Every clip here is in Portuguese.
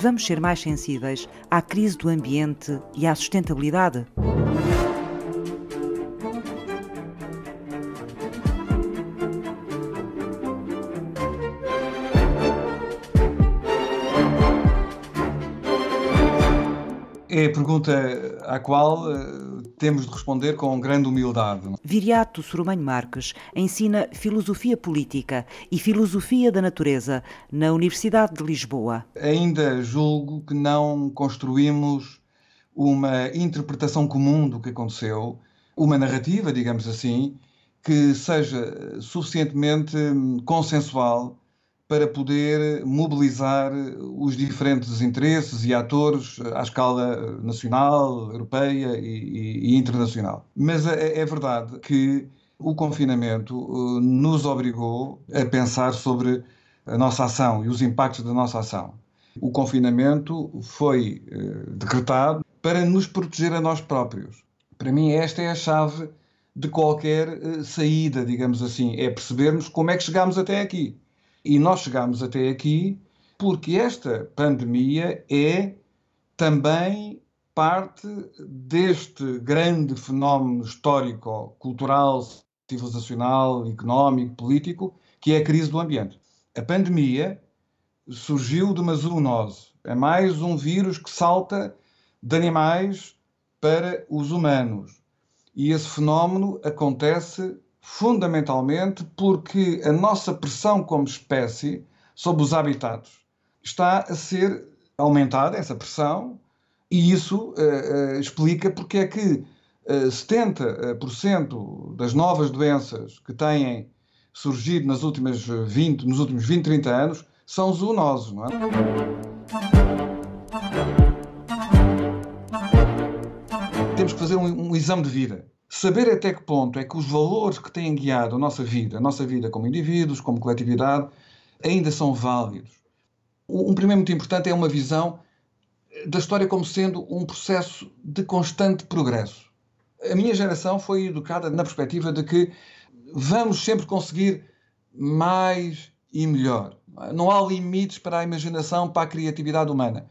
Devemos ser mais sensíveis à crise do ambiente e à sustentabilidade? É a pergunta à qual uh, temos de responder com grande humildade. Viriato Sorumanho Marques ensina Filosofia Política e Filosofia da Natureza na Universidade de Lisboa. Ainda julgo que não construímos uma interpretação comum do que aconteceu, uma narrativa, digamos assim, que seja suficientemente hum, consensual para poder mobilizar os diferentes interesses e atores à escala nacional, europeia e, e internacional. Mas é, é, verdade que o confinamento uh, nos obrigou a pensar sobre a nossa ação e os impactos da nossa ação. O confinamento foi uh, decretado para nos proteger a nós próprios. Para mim, esta é a chave de qualquer uh, saída, digamos assim, é percebermos como é que chegamos até aqui. E nós chegamos até aqui porque esta pandemia é também parte deste grande fenómeno histórico, cultural, civilizacional, económico, político, que é a crise do ambiente. A pandemia surgiu de uma zoonose. É mais um vírus que salta de animais para os humanos. E esse fenómeno acontece fundamentalmente porque a nossa pressão como espécie sobre os habitats está a ser aumentada, essa pressão, e isso uh, uh, explica porque é que uh, 70% das novas doenças que têm surgido nas últimas 20, nos últimos 20, 30 anos são zoonoses, não é? Temos que fazer um, um exame de vida saber até que ponto é que os valores que têm guiado a nossa vida, a nossa vida como indivíduos, como coletividade, ainda são válidos. Um primeiro muito importante é uma visão da história como sendo um processo de constante progresso. A minha geração foi educada na perspectiva de que vamos sempre conseguir mais e melhor. Não há limites para a imaginação, para a criatividade humana.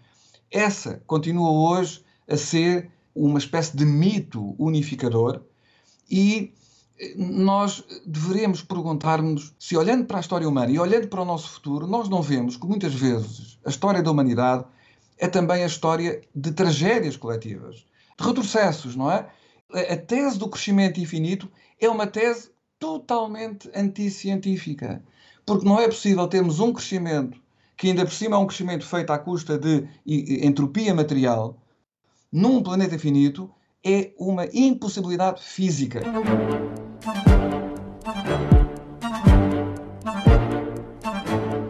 Essa continua hoje a ser uma espécie de mito unificador e nós deveremos perguntar-nos se, olhando para a história humana e olhando para o nosso futuro, nós não vemos que muitas vezes a história da humanidade é também a história de tragédias coletivas, de retrocessos, não é? A tese do crescimento infinito é uma tese totalmente anticientífica, porque não é possível termos um crescimento que ainda por cima é um crescimento feito à custa de entropia material num planeta finito é uma impossibilidade física.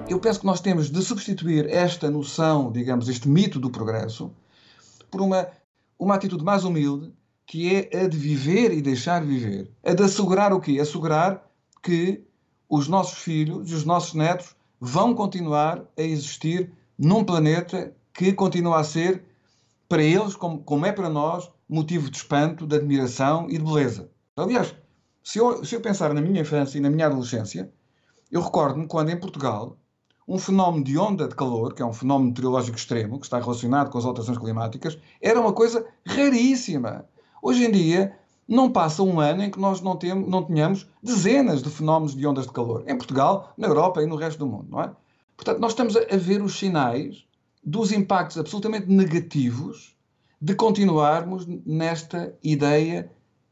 Eu penso que nós temos de substituir esta noção, digamos, este mito do progresso, por uma, uma atitude mais humilde, que é a de viver e deixar viver. A de assegurar o quê? Assegurar que os nossos filhos e os nossos netos vão continuar a existir num planeta que continua a ser, para eles, como, como é para nós, motivo de espanto, de admiração e de beleza. Aliás, se eu, se eu pensar na minha infância e na minha adolescência, eu recordo-me quando em Portugal um fenómeno de onda de calor, que é um fenómeno meteorológico extremo, que está relacionado com as alterações climáticas, era uma coisa raríssima. Hoje em dia, não passa um ano em que nós não, temos, não tenhamos dezenas de fenómenos de ondas de calor. Em Portugal, na Europa e no resto do mundo, não é? Portanto, nós estamos a ver os sinais dos impactos absolutamente negativos de continuarmos nesta ideia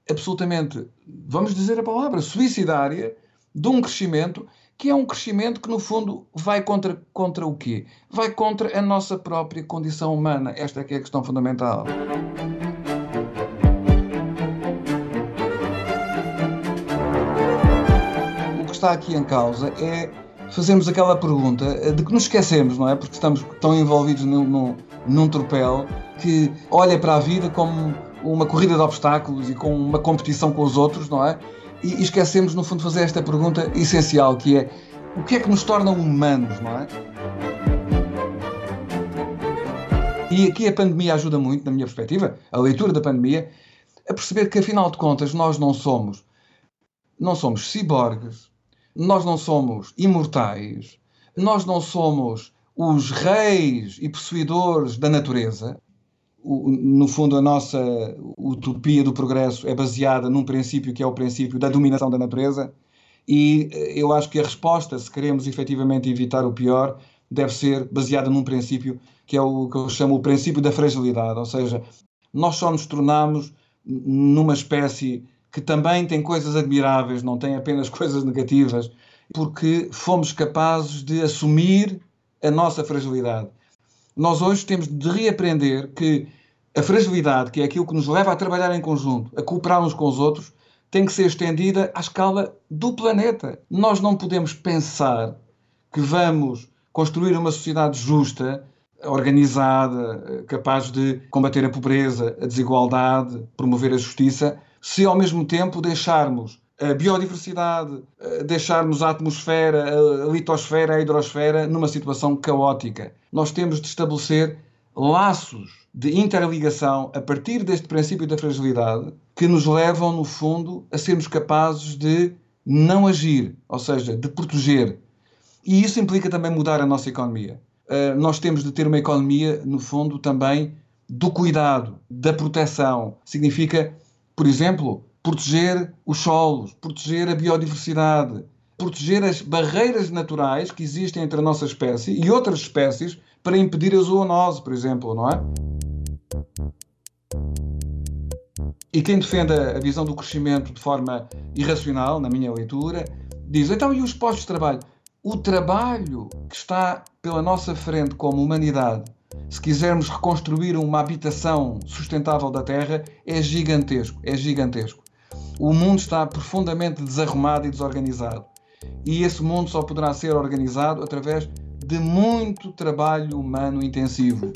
absolutamente, vamos dizer a palavra, suicidária, de um crescimento que é um crescimento que, no fundo, vai contra, contra o quê? Vai contra a nossa própria condição humana. Esta é que é a questão fundamental. O que está aqui em causa é fazermos aquela pergunta de que nos esquecemos, não é? Porque estamos tão envolvidos num, num, num tropel que olha para a vida como uma corrida de obstáculos e com uma competição com os outros, não é? E, esquecemos, no fundo, fazer esta pergunta essencial, que é o que é que nos torna humanos, não é? E aqui a pandemia ajuda muito, na minha perspectiva, a leitura da pandemia, a perceber que, afinal de contas, nós não somos, não somos ciborgues, nós não somos imortais, nós não somos os reis e possuidores da natureza. No fundo, a nossa utopia do progresso é baseada num princípio que é o princípio da dominação da natureza. E eh, eu acho que a resposta, se queremos efetivamente evitar o pior, deve ser baseada num princípio que é o que eu chamo o princípio da fragilidade, ou seja, nós só nos tornamos numa espécie que também tem coisas admiráveis, não tem apenas coisas negativas, porque fomos capazes de assumir a nossa fragilidade. Nós hoje temos de reaprender que a fragilidade, que é aquilo que nos leva a trabalhar em conjunto, a cooperar uns com os outros, tem que ser estendida à escala do planeta. Nós não podemos pensar que vamos construir uma sociedade justa, organizada, capaz de combater a pobreza, a desigualdade, promover a justiça, se ao mesmo tempo deixarmos a biodiversidade, deixarmos a atmosfera, a litosfera, a hidrosfera numa situação caótica. Nós temos de estabelecer laços de interligação a partir deste princípio da fragilidade que nos levam, no fundo, a sermos capazes de não agir, ou seja, de proteger. E isso implica também mudar a nossa economia. Uh, nós temos de ter uma economia, no fundo, também do cuidado, da proteção. Significa, por exemplo, proteger os solos, proteger a biodiversidade, proteger as barreiras naturais que existem entre a nossa espécie e outras espécies para impedir a zoonose, por exemplo, não é? E quem defende a visão do crescimento de forma irracional, na minha leitura, diz: então e os postos de trabalho? O trabalho que está pela nossa frente como humanidade, se quisermos reconstruir uma habitação sustentável da Terra, é gigantesco, é gigantesco. O mundo está profundamente desarrumado e desorganizado. E esse mundo só poderá ser organizado através de muito trabalho humano intensivo.